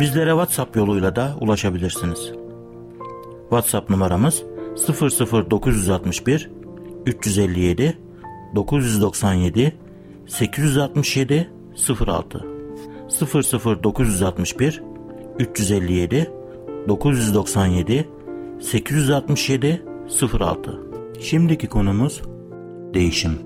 Bizlere WhatsApp yoluyla da ulaşabilirsiniz. WhatsApp numaramız 00961 357 997 867 06 00961 357 997 867 06 Şimdiki konumuz değişim.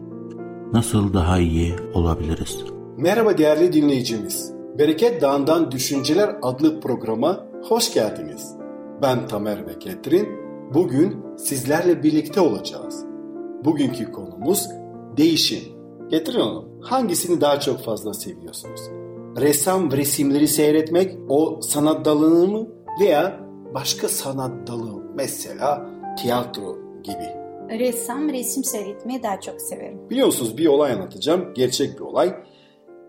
Nasıl daha iyi olabiliriz? Merhaba değerli dinleyicimiz. Bereket Dağı'ndan Düşünceler adlı programa hoş geldiniz. Ben Tamer ve Ketrin. Bugün sizlerle birlikte olacağız. Bugünkü konumuz değişim. Ketrin Hanım, hangisini daha çok fazla seviyorsunuz? Ressam resimleri seyretmek o sanat dalını mı veya başka sanat dalı mesela tiyatro gibi? Ressam resim seyretmeyi daha çok severim. Biliyorsunuz bir olay anlatacağım. Gerçek bir olay.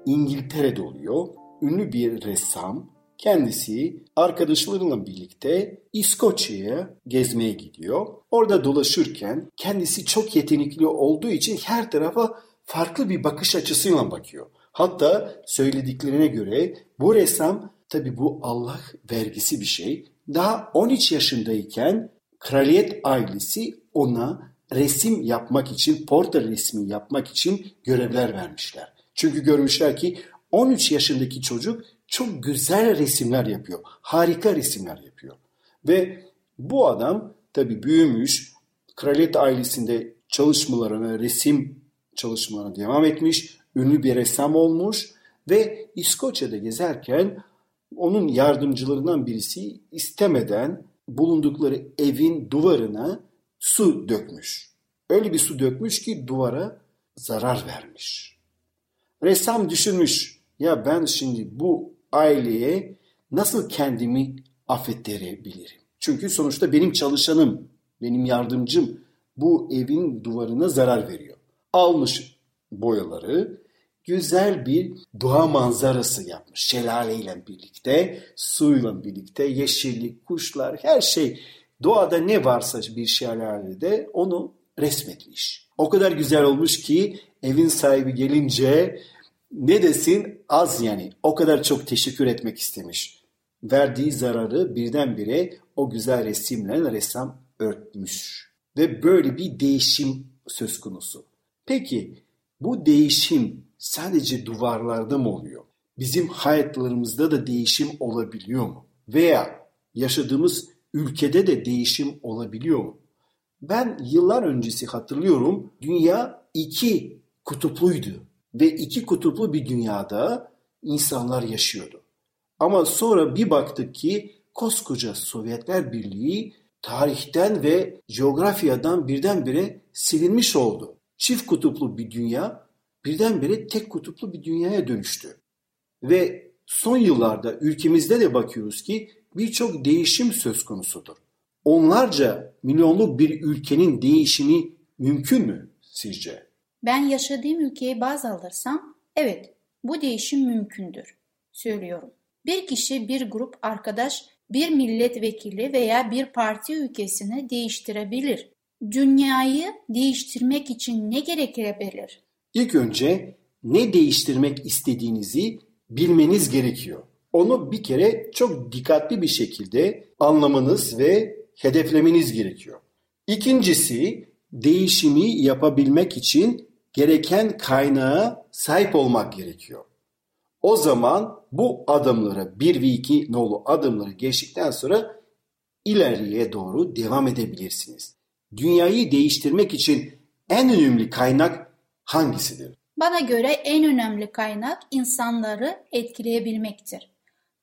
İngiltere'de oluyor. Ünlü bir ressam kendisi arkadaşlarıyla birlikte İskoçya'ya gezmeye gidiyor. Orada dolaşırken kendisi çok yetenekli olduğu için her tarafa farklı bir bakış açısıyla bakıyor. Hatta söylediklerine göre bu ressam tabi bu Allah vergisi bir şey. Daha 13 yaşındayken kraliyet ailesi ona resim yapmak için, portre resmi yapmak için görevler vermişler. Çünkü görmüşler ki 13 yaşındaki çocuk çok güzel resimler yapıyor. Harika resimler yapıyor. Ve bu adam tabi büyümüş, kraliyet ailesinde çalışmalarına, resim çalışmalarına devam etmiş, ünlü bir ressam olmuş ve İskoçya'da gezerken onun yardımcılarından birisi istemeden bulundukları evin duvarına su dökmüş. Öyle bir su dökmüş ki duvara zarar vermiş. Ressam düşünmüş ya ben şimdi bu aileye nasıl kendimi affettirebilirim? Çünkü sonuçta benim çalışanım, benim yardımcım bu evin duvarına zarar veriyor. Almış boyaları, güzel bir doğa manzarası yapmış. Şelaleyle birlikte, suyla birlikte, yeşillik, kuşlar, her şey. Doğada ne varsa bir şelalede onu resmetmiş. O kadar güzel olmuş ki evin sahibi gelince ne desin az yani o kadar çok teşekkür etmek istemiş. Verdiği zararı birdenbire o güzel resimle ressam örtmüş. Ve böyle bir değişim söz konusu. Peki bu değişim sadece duvarlarda mı oluyor? Bizim hayatlarımızda da değişim olabiliyor mu? Veya yaşadığımız ülkede de değişim olabiliyor mu? Ben yıllar öncesi hatırlıyorum dünya iki kutupluydu ve iki kutuplu bir dünyada insanlar yaşıyordu. Ama sonra bir baktık ki koskoca Sovyetler Birliği tarihten ve coğrafyadan birdenbire silinmiş oldu. Çift kutuplu bir dünya birdenbire tek kutuplu bir dünyaya dönüştü. Ve son yıllarda ülkemizde de bakıyoruz ki birçok değişim söz konusudur. Onlarca milyonluk bir ülkenin değişimi mümkün mü sizce? Ben yaşadığım ülkeyi baz alırsam evet bu değişim mümkündür söylüyorum. Bir kişi, bir grup arkadaş, bir milletvekili veya bir parti ülkesini değiştirebilir. Dünyayı değiştirmek için ne gerekebilir? İlk önce ne değiştirmek istediğinizi bilmeniz gerekiyor. Onu bir kere çok dikkatli bir şekilde anlamanız ve hedeflemeniz gerekiyor. İkincisi değişimi yapabilmek için gereken kaynağa sahip olmak gerekiyor. O zaman bu adımları bir ve iki nolu adımları geçtikten sonra ileriye doğru devam edebilirsiniz. Dünyayı değiştirmek için en önemli kaynak hangisidir? Bana göre en önemli kaynak insanları etkileyebilmektir.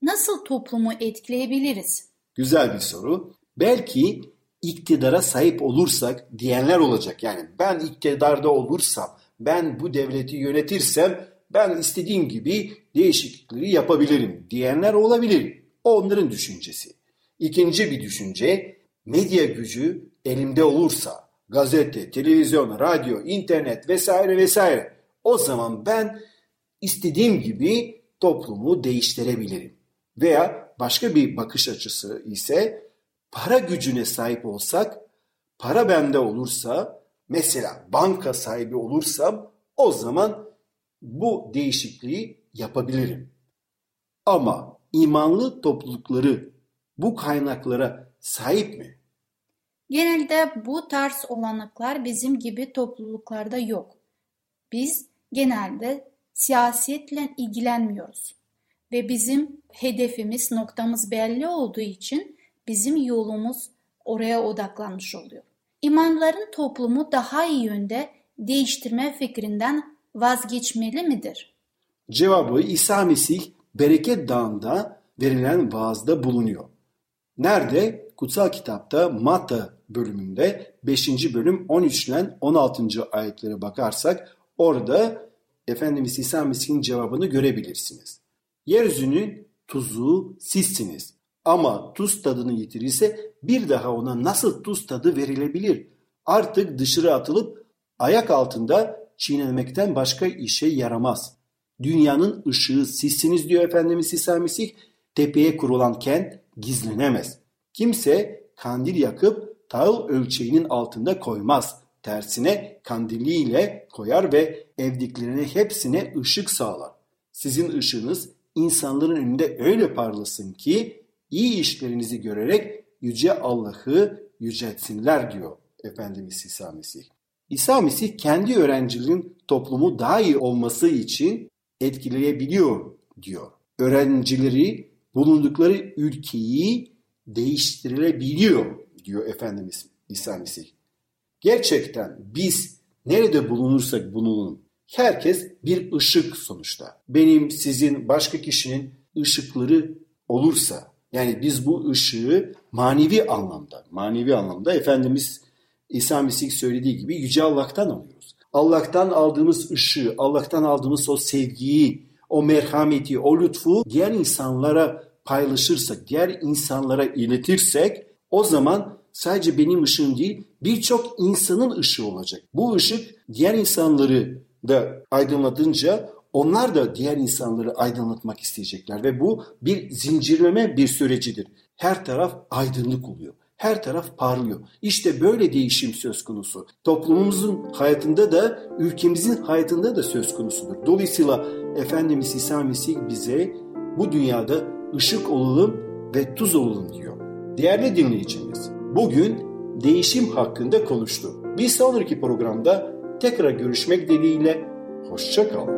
Nasıl toplumu etkileyebiliriz? Güzel bir soru. Belki iktidara sahip olursak diyenler olacak. Yani ben iktidarda olursam, ben bu devleti yönetirsem ben istediğim gibi değişiklikleri yapabilirim diyenler olabilir. O onların düşüncesi. İkinci bir düşünce medya gücü elimde olursa gazete, televizyon, radyo, internet vesaire vesaire o zaman ben istediğim gibi toplumu değiştirebilirim. Veya başka bir bakış açısı ise para gücüne sahip olsak, para bende olursa, mesela banka sahibi olursam o zaman bu değişikliği yapabilirim. Ama imanlı toplulukları bu kaynaklara sahip mi? Genelde bu tarz olanaklar bizim gibi topluluklarda yok. Biz genelde siyasetle ilgilenmiyoruz ve bizim hedefimiz, noktamız belli olduğu için bizim yolumuz oraya odaklanmış oluyor. İmanların toplumu daha iyi yönde değiştirme fikrinden vazgeçmeli midir? Cevabı İsa Mesih Bereket Dağı'nda verilen vaazda bulunuyor. Nerede? Kutsal kitapta Matta bölümünde 5. bölüm 13 ile 16. ayetlere bakarsak orada Efendimiz İsa Mesih'in cevabını görebilirsiniz. Yeryüzünün tuzu sizsiniz. Ama tuz tadını yitirirse bir daha ona nasıl tuz tadı verilebilir? Artık dışarı atılıp ayak altında çiğnemekten başka işe yaramaz. Dünyanın ışığı sizsiniz diyor Efendimiz İsa Mesih. Tepeye kurulan kent gizlenemez. Kimse kandil yakıp tahıl ölçeğinin altında koymaz. Tersine kandiliyle koyar ve evdiklerine hepsine ışık sağlar. Sizin ışığınız insanların önünde öyle parlasın ki iyi işlerinizi görerek yüce Allah'ı yüceltsinler diyor Efendimiz İsa Mesih. İsa Mesih kendi öğrencilerin toplumu daha iyi olması için etkileyebiliyor diyor. Öğrencileri bulundukları ülkeyi değiştirilebiliyor diyor Efendimiz İsa Mesih. Gerçekten biz nerede bulunursak bulunalım herkes bir ışık sonuçta. Benim, sizin, başka kişinin ışıkları olursa yani biz bu ışığı manevi anlamda, manevi anlamda Efendimiz İsa Mesih söylediği gibi Yüce Allah'tan alıyoruz. Allah'tan aldığımız ışığı, Allah'tan aldığımız o sevgiyi, o merhameti, o lütfu diğer insanlara paylaşırsak, diğer insanlara iletirsek o zaman sadece benim ışığım değil birçok insanın ışığı olacak. Bu ışık diğer insanları da aydınlatınca onlar da diğer insanları aydınlatmak isteyecekler ve bu bir zincirleme bir sürecidir. Her taraf aydınlık oluyor. Her taraf parlıyor. İşte böyle değişim söz konusu. Toplumumuzun hayatında da ülkemizin hayatında da söz konusudur. Dolayısıyla Efendimiz İsa Mesih bize bu dünyada ışık olalım ve tuz olalım diyor. Değerli dinleyicimiz, bugün değişim hakkında konuştuk. Bir sonraki programda tekrar görüşmek dileğiyle, hoşçakalın.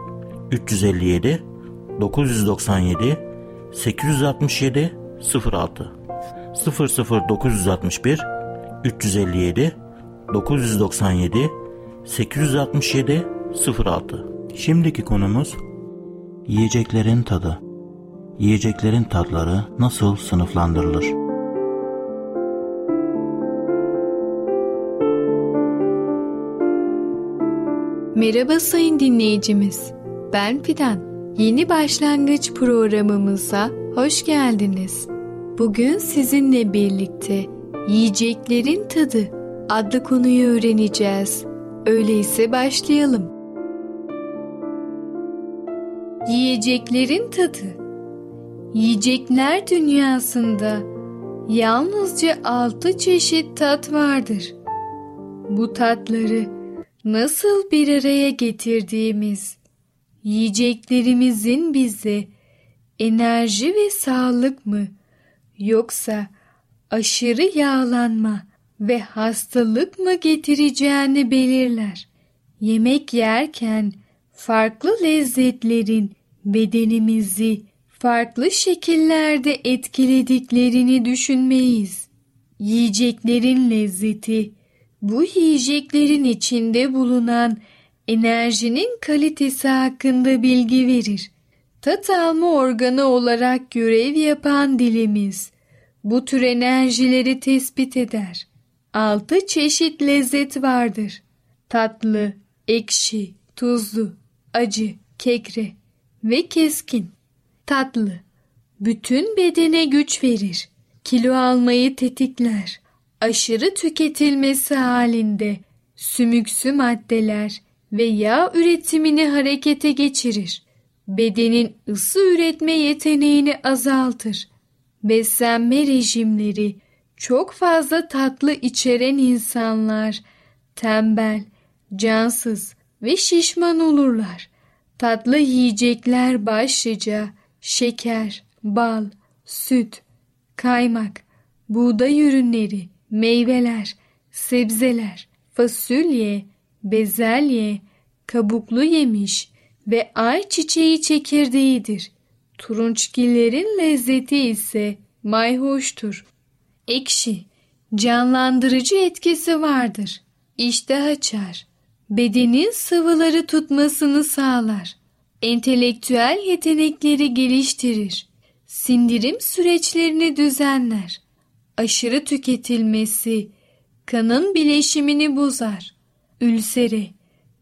357 997 867 06 00961 357 997 867 06 Şimdiki konumuz yiyeceklerin tadı. Yiyeceklerin tadları nasıl sınıflandırılır? Merhaba sayın dinleyicimiz. Ben Fidan. Yeni başlangıç programımıza hoş geldiniz. Bugün sizinle birlikte yiyeceklerin tadı adlı konuyu öğreneceğiz. Öyleyse başlayalım. Yiyeceklerin tadı Yiyecekler dünyasında yalnızca altı çeşit tat vardır. Bu tatları nasıl bir araya getirdiğimiz, yiyeceklerimizin bize enerji ve sağlık mı yoksa aşırı yağlanma ve hastalık mı getireceğini belirler. Yemek yerken farklı lezzetlerin bedenimizi farklı şekillerde etkilediklerini düşünmeyiz. Yiyeceklerin lezzeti bu yiyeceklerin içinde bulunan enerjinin kalitesi hakkında bilgi verir. Tat alma organı olarak görev yapan dilimiz bu tür enerjileri tespit eder. Altı çeşit lezzet vardır. Tatlı, ekşi, tuzlu, acı, kekre ve keskin. Tatlı, bütün bedene güç verir. Kilo almayı tetikler. Aşırı tüketilmesi halinde sümüksü maddeler ve yağ üretimini harekete geçirir. Bedenin ısı üretme yeteneğini azaltır. Beslenme rejimleri çok fazla tatlı içeren insanlar tembel, cansız ve şişman olurlar. Tatlı yiyecekler başlıca şeker, bal, süt, kaymak, buğday ürünleri, meyveler, sebzeler, fasulye, bezelye, kabuklu yemiş ve ay çiçeği çekirdeğidir. Turunçgillerin lezzeti ise mayhoştur. Ekşi, canlandırıcı etkisi vardır. İştah açar. Bedenin sıvıları tutmasını sağlar. Entelektüel yetenekleri geliştirir. Sindirim süreçlerini düzenler. Aşırı tüketilmesi kanın bileşimini bozar. Ülsere,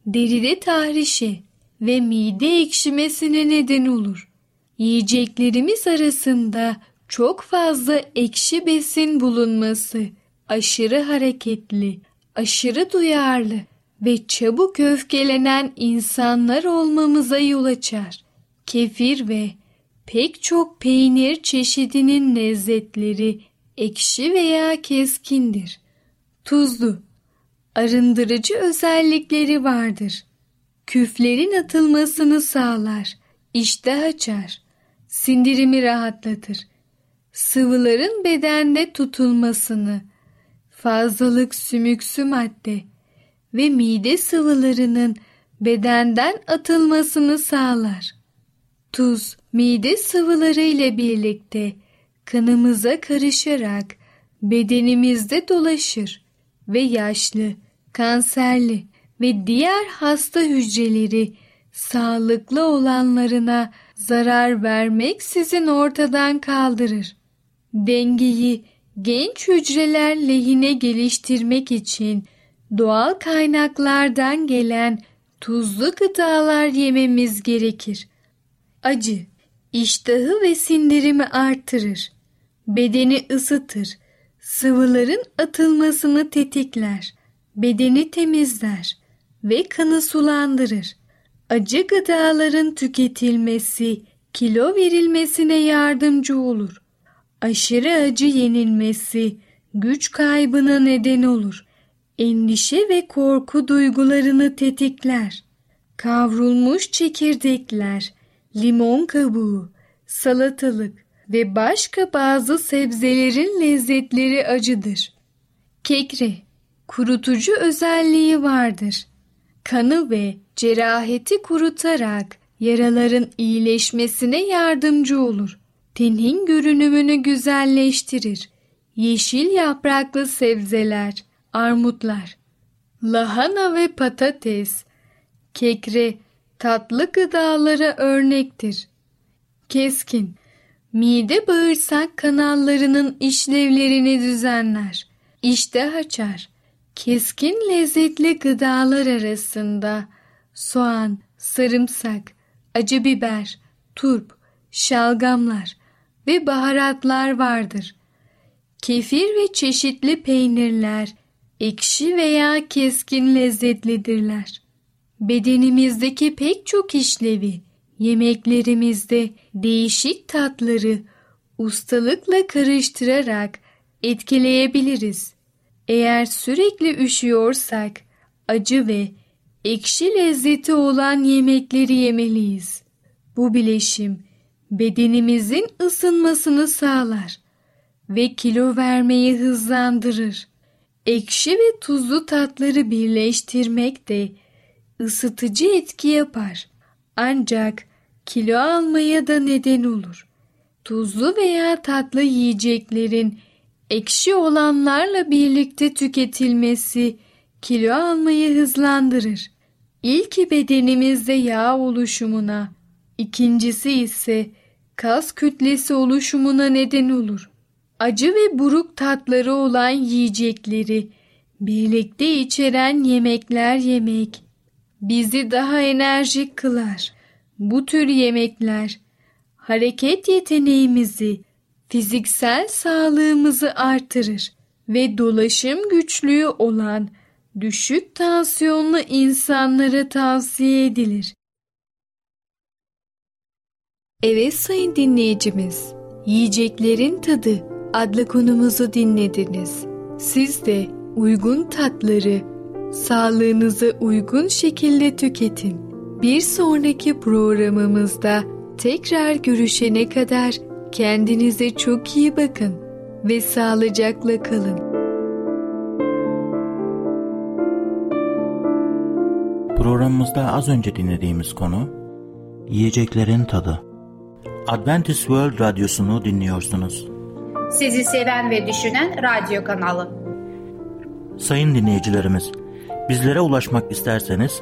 deride tahrişe ve mide ekşimesine neden olur. Yiyeceklerimiz arasında çok fazla ekşi besin bulunması, aşırı hareketli, aşırı duyarlı ve çabuk öfkelenen insanlar olmamıza yol açar. Kefir ve pek çok peynir çeşidinin lezzetleri ekşi veya keskindir. Tuzlu, arındırıcı özellikleri vardır. Küflerin atılmasını sağlar, iştah açar, sindirimi rahatlatır. Sıvıların bedende tutulmasını, fazlalık sümüksü madde ve mide sıvılarının bedenden atılmasını sağlar. Tuz, mide sıvıları ile birlikte kanımıza karışarak bedenimizde dolaşır ve yaşlı, kanserli ve diğer hasta hücreleri sağlıklı olanlarına zarar vermek sizin ortadan kaldırır. Dengeyi genç hücreler lehine geliştirmek için doğal kaynaklardan gelen tuzlu gıdalar yememiz gerekir. Acı, iştahı ve sindirimi artırır. Bedeni ısıtır. Sıvıların atılmasını tetikler. Bedeni temizler ve kanı sulandırır. Acı gıdaların tüketilmesi kilo verilmesine yardımcı olur. Aşırı acı yenilmesi güç kaybına neden olur. Endişe ve korku duygularını tetikler. Kavrulmuş çekirdekler, limon kabuğu, salatalık ve başka bazı sebzelerin lezzetleri acıdır. Kekre, kurutucu özelliği vardır. Kanı ve ceraheti kurutarak yaraların iyileşmesine yardımcı olur. Tenin görünümünü güzelleştirir. Yeşil yapraklı sebzeler, armutlar, lahana ve patates, kekre, tatlı gıdalara örnektir. Keskin, mide bağırsak kanallarının işlevlerini düzenler. İştah açar. Keskin lezzetli gıdalar arasında soğan, sarımsak, acı biber, turp, şalgamlar ve baharatlar vardır. Kefir ve çeşitli peynirler ekşi veya keskin lezzetlidirler. Bedenimizdeki pek çok işlevi, yemeklerimizde değişik tatları ustalıkla karıştırarak etkileyebiliriz. Eğer sürekli üşüyorsak acı ve ekşi lezzeti olan yemekleri yemeliyiz. Bu bileşim bedenimizin ısınmasını sağlar ve kilo vermeyi hızlandırır. Ekşi ve tuzlu tatları birleştirmek de ısıtıcı etki yapar. Ancak kilo almaya da neden olur. Tuzlu veya tatlı yiyeceklerin ekşi olanlarla birlikte tüketilmesi kilo almayı hızlandırır. İlki bedenimizde yağ oluşumuna, ikincisi ise kas kütlesi oluşumuna neden olur. Acı ve buruk tatları olan yiyecekleri birlikte içeren yemekler yemek bizi daha enerjik kılar. Bu tür yemekler hareket yeteneğimizi, fiziksel sağlığımızı artırır ve dolaşım güçlüğü olan düşük tansiyonlu insanlara tavsiye edilir. Evet sayın dinleyicimiz, Yiyeceklerin Tadı adlı konumuzu dinlediniz. Siz de uygun tatları sağlığınıza uygun şekilde tüketin. Bir sonraki programımızda tekrar görüşene kadar kendinize çok iyi bakın ve sağlıcakla kalın. Programımızda az önce dinlediğimiz konu yiyeceklerin tadı. Adventist World Radyosunu dinliyorsunuz. Sizi seven ve düşünen radyo kanalı. Sayın dinleyicilerimiz, bizlere ulaşmak isterseniz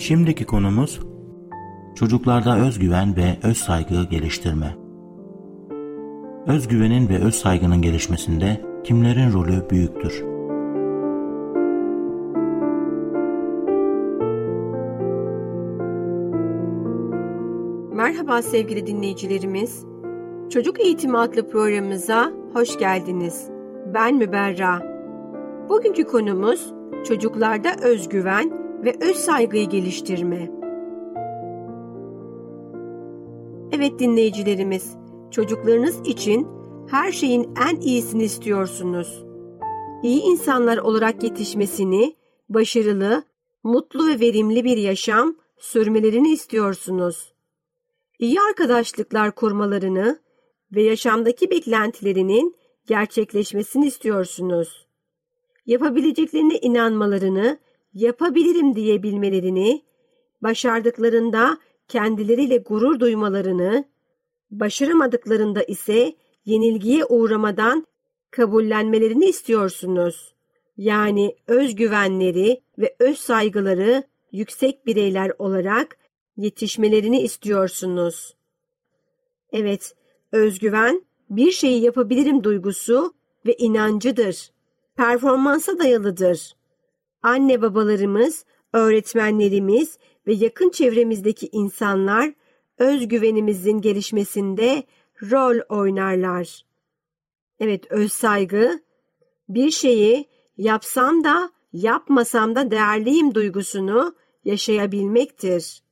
Şimdiki konumuz çocuklarda özgüven ve öz saygı geliştirme. Özgüvenin ve öz saygının gelişmesinde kimlerin rolü büyüktür? Merhaba sevgili dinleyicilerimiz. Çocuk Eğitimi adlı programımıza hoş geldiniz. Ben Müberra. Bugünkü konumuz çocuklarda özgüven ve öz saygıyı geliştirme. Evet dinleyicilerimiz, çocuklarınız için her şeyin en iyisini istiyorsunuz. İyi insanlar olarak yetişmesini, başarılı, mutlu ve verimli bir yaşam sürmelerini istiyorsunuz. İyi arkadaşlıklar kurmalarını ve yaşamdaki beklentilerinin gerçekleşmesini istiyorsunuz. Yapabileceklerine inanmalarını, yapabilirim diyebilmelerini, başardıklarında kendileriyle gurur duymalarını, başaramadıklarında ise yenilgiye uğramadan kabullenmelerini istiyorsunuz. Yani özgüvenleri ve öz saygıları yüksek bireyler olarak yetişmelerini istiyorsunuz. Evet, özgüven bir şeyi yapabilirim duygusu ve inancıdır. Performansa dayalıdır. Anne babalarımız, öğretmenlerimiz ve yakın çevremizdeki insanlar özgüvenimizin gelişmesinde rol oynarlar. Evet, öz saygı bir şeyi yapsam da yapmasam da değerliyim duygusunu yaşayabilmektir.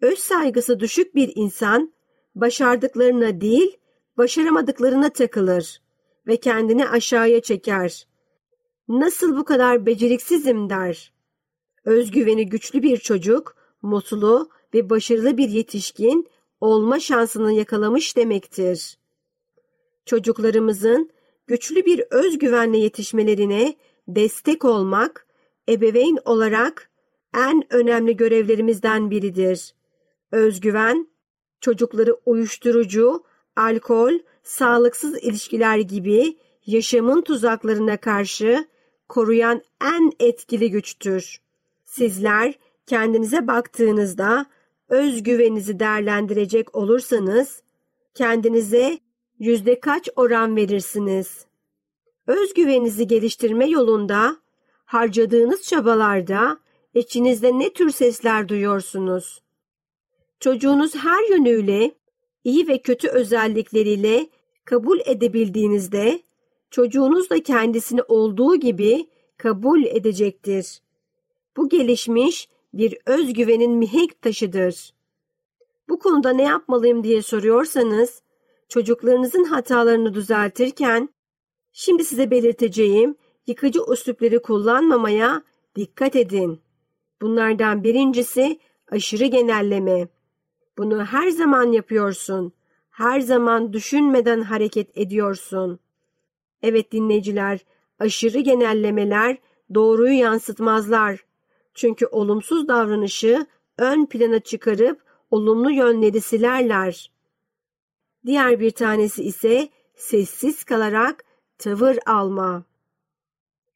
Öz saygısı düşük bir insan başardıklarına değil, başaramadıklarına takılır ve kendini aşağıya çeker. Nasıl bu kadar beceriksizim der. Özgüveni güçlü bir çocuk, mutlu ve başarılı bir yetişkin olma şansını yakalamış demektir. Çocuklarımızın güçlü bir özgüvenle yetişmelerine destek olmak, ebeveyn olarak en önemli görevlerimizden biridir. Özgüven, çocukları uyuşturucu, alkol, sağlıksız ilişkiler gibi yaşamın tuzaklarına karşı koruyan en etkili güçtür. Sizler kendinize baktığınızda özgüveninizi değerlendirecek olursanız kendinize yüzde kaç oran verirsiniz? Özgüveninizi geliştirme yolunda harcadığınız çabalarda içinizde ne tür sesler duyuyorsunuz? Çocuğunuz her yönüyle iyi ve kötü özellikleriyle kabul edebildiğinizde çocuğunuz da kendisini olduğu gibi kabul edecektir. Bu gelişmiş bir özgüvenin mihenk taşıdır. Bu konuda ne yapmalıyım diye soruyorsanız, çocuklarınızın hatalarını düzeltirken, şimdi size belirteceğim yıkıcı üslupları kullanmamaya dikkat edin. Bunlardan birincisi aşırı genelleme. Bunu her zaman yapıyorsun. Her zaman düşünmeden hareket ediyorsun. Evet dinleyiciler, aşırı genellemeler doğruyu yansıtmazlar. Çünkü olumsuz davranışı ön plana çıkarıp olumlu yönleri silerler. Diğer bir tanesi ise sessiz kalarak tavır alma.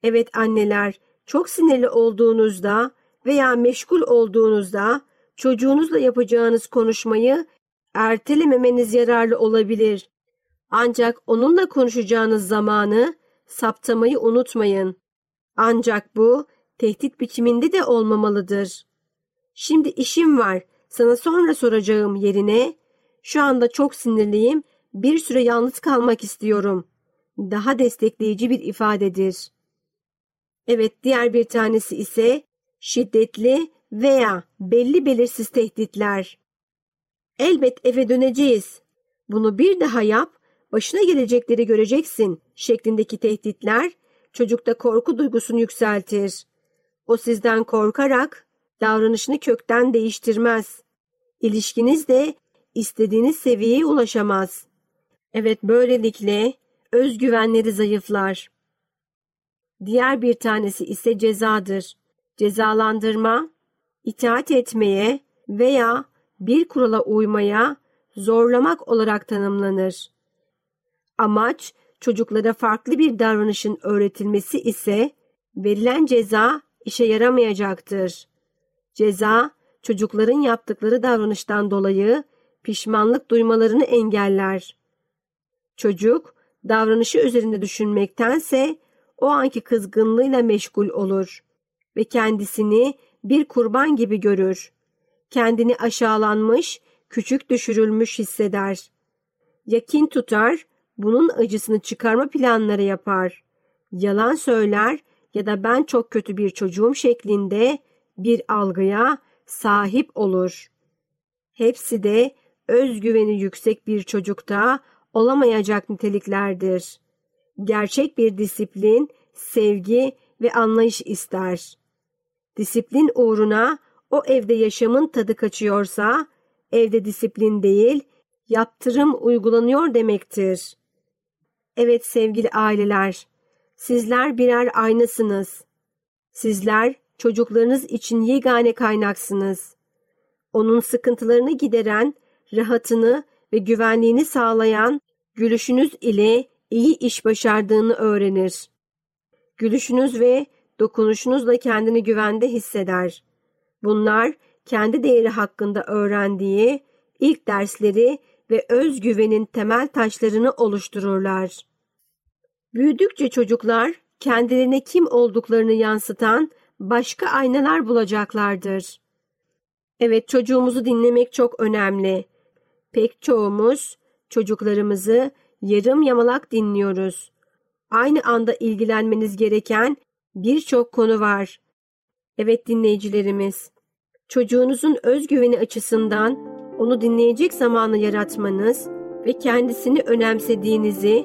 Evet anneler, çok sinirli olduğunuzda veya meşgul olduğunuzda çocuğunuzla yapacağınız konuşmayı ertelememeniz yararlı olabilir. Ancak onunla konuşacağınız zamanı saptamayı unutmayın. Ancak bu tehdit biçiminde de olmamalıdır. Şimdi işim var, sana sonra soracağım yerine, şu anda çok sinirliyim, bir süre yalnız kalmak istiyorum. Daha destekleyici bir ifadedir. Evet, diğer bir tanesi ise şiddetli veya belli belirsiz tehditler. Elbet eve döneceğiz. Bunu bir daha yap, başına gelecekleri göreceksin şeklindeki tehditler çocukta korku duygusunu yükseltir. O sizden korkarak davranışını kökten değiştirmez. İlişkiniz de istediğiniz seviyeye ulaşamaz. Evet böylelikle özgüvenleri zayıflar. Diğer bir tanesi ise cezadır. Cezalandırma, itaat etmeye veya bir kurala uymaya zorlamak olarak tanımlanır. Amaç çocuklara farklı bir davranışın öğretilmesi ise verilen ceza işe yaramayacaktır. Ceza çocukların yaptıkları davranıştan dolayı pişmanlık duymalarını engeller. Çocuk davranışı üzerinde düşünmektense o anki kızgınlığıyla meşgul olur ve kendisini bir kurban gibi görür. Kendini aşağılanmış, küçük düşürülmüş hisseder. Yakin tutar, bunun acısını çıkarma planları yapar. Yalan söyler ya da ben çok kötü bir çocuğum şeklinde bir algıya sahip olur. Hepsi de özgüveni yüksek bir çocukta olamayacak niteliklerdir. Gerçek bir disiplin, sevgi ve anlayış ister. Disiplin uğruna o evde yaşamın tadı kaçıyorsa, evde disiplin değil, yaptırım uygulanıyor demektir. Evet sevgili aileler, sizler birer aynasınız. Sizler çocuklarınız için yegane kaynaksınız. Onun sıkıntılarını gideren, rahatını ve güvenliğini sağlayan gülüşünüz ile iyi iş başardığını öğrenir. Gülüşünüz ve dokunuşunuzla kendini güvende hisseder. Bunlar kendi değeri hakkında öğrendiği ilk dersleri ve özgüvenin temel taşlarını oluştururlar. Büyüdükçe çocuklar kendilerine kim olduklarını yansıtan başka aynalar bulacaklardır. Evet çocuğumuzu dinlemek çok önemli. Pek çoğumuz çocuklarımızı yarım yamalak dinliyoruz. Aynı anda ilgilenmeniz gereken birçok konu var. Evet dinleyicilerimiz, çocuğunuzun özgüveni açısından onu dinleyecek zamanı yaratmanız ve kendisini önemsediğinizi,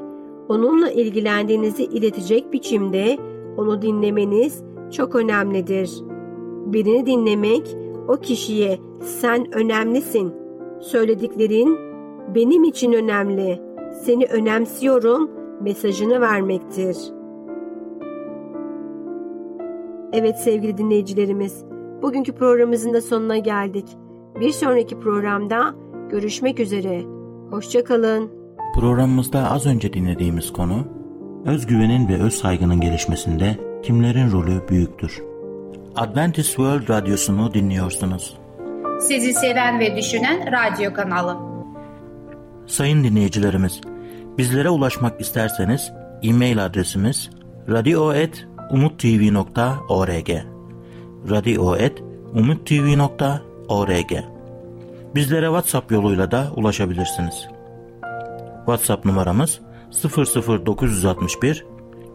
onunla ilgilendiğinizi iletecek biçimde onu dinlemeniz çok önemlidir. Birini dinlemek o kişiye sen önemlisin, söylediklerin benim için önemli, seni önemsiyorum mesajını vermektir. Evet sevgili dinleyicilerimiz, bugünkü programımızın da sonuna geldik. Bir sonraki programda görüşmek üzere. Hoşçakalın. Programımızda az önce dinlediğimiz konu, özgüvenin ve öz saygının gelişmesinde kimlerin rolü büyüktür? Adventist World Radyosu'nu dinliyorsunuz. Sizi seven ve düşünen radyo kanalı. Sayın dinleyicilerimiz, bizlere ulaşmak isterseniz e-mail adresimiz radio.umutv.org radio.umutv.org Bizlere WhatsApp yoluyla da ulaşabilirsiniz. WhatsApp numaramız 00961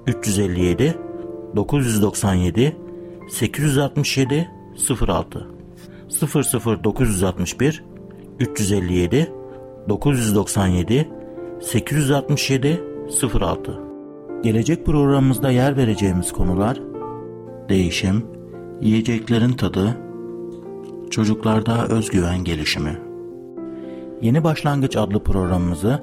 357 997 867 06 00961 357 997 867 06 Gelecek programımızda yer vereceğimiz konular değişim, yiyeceklerin tadı, çocuklarda özgüven gelişimi. Yeni Başlangıç adlı programımızı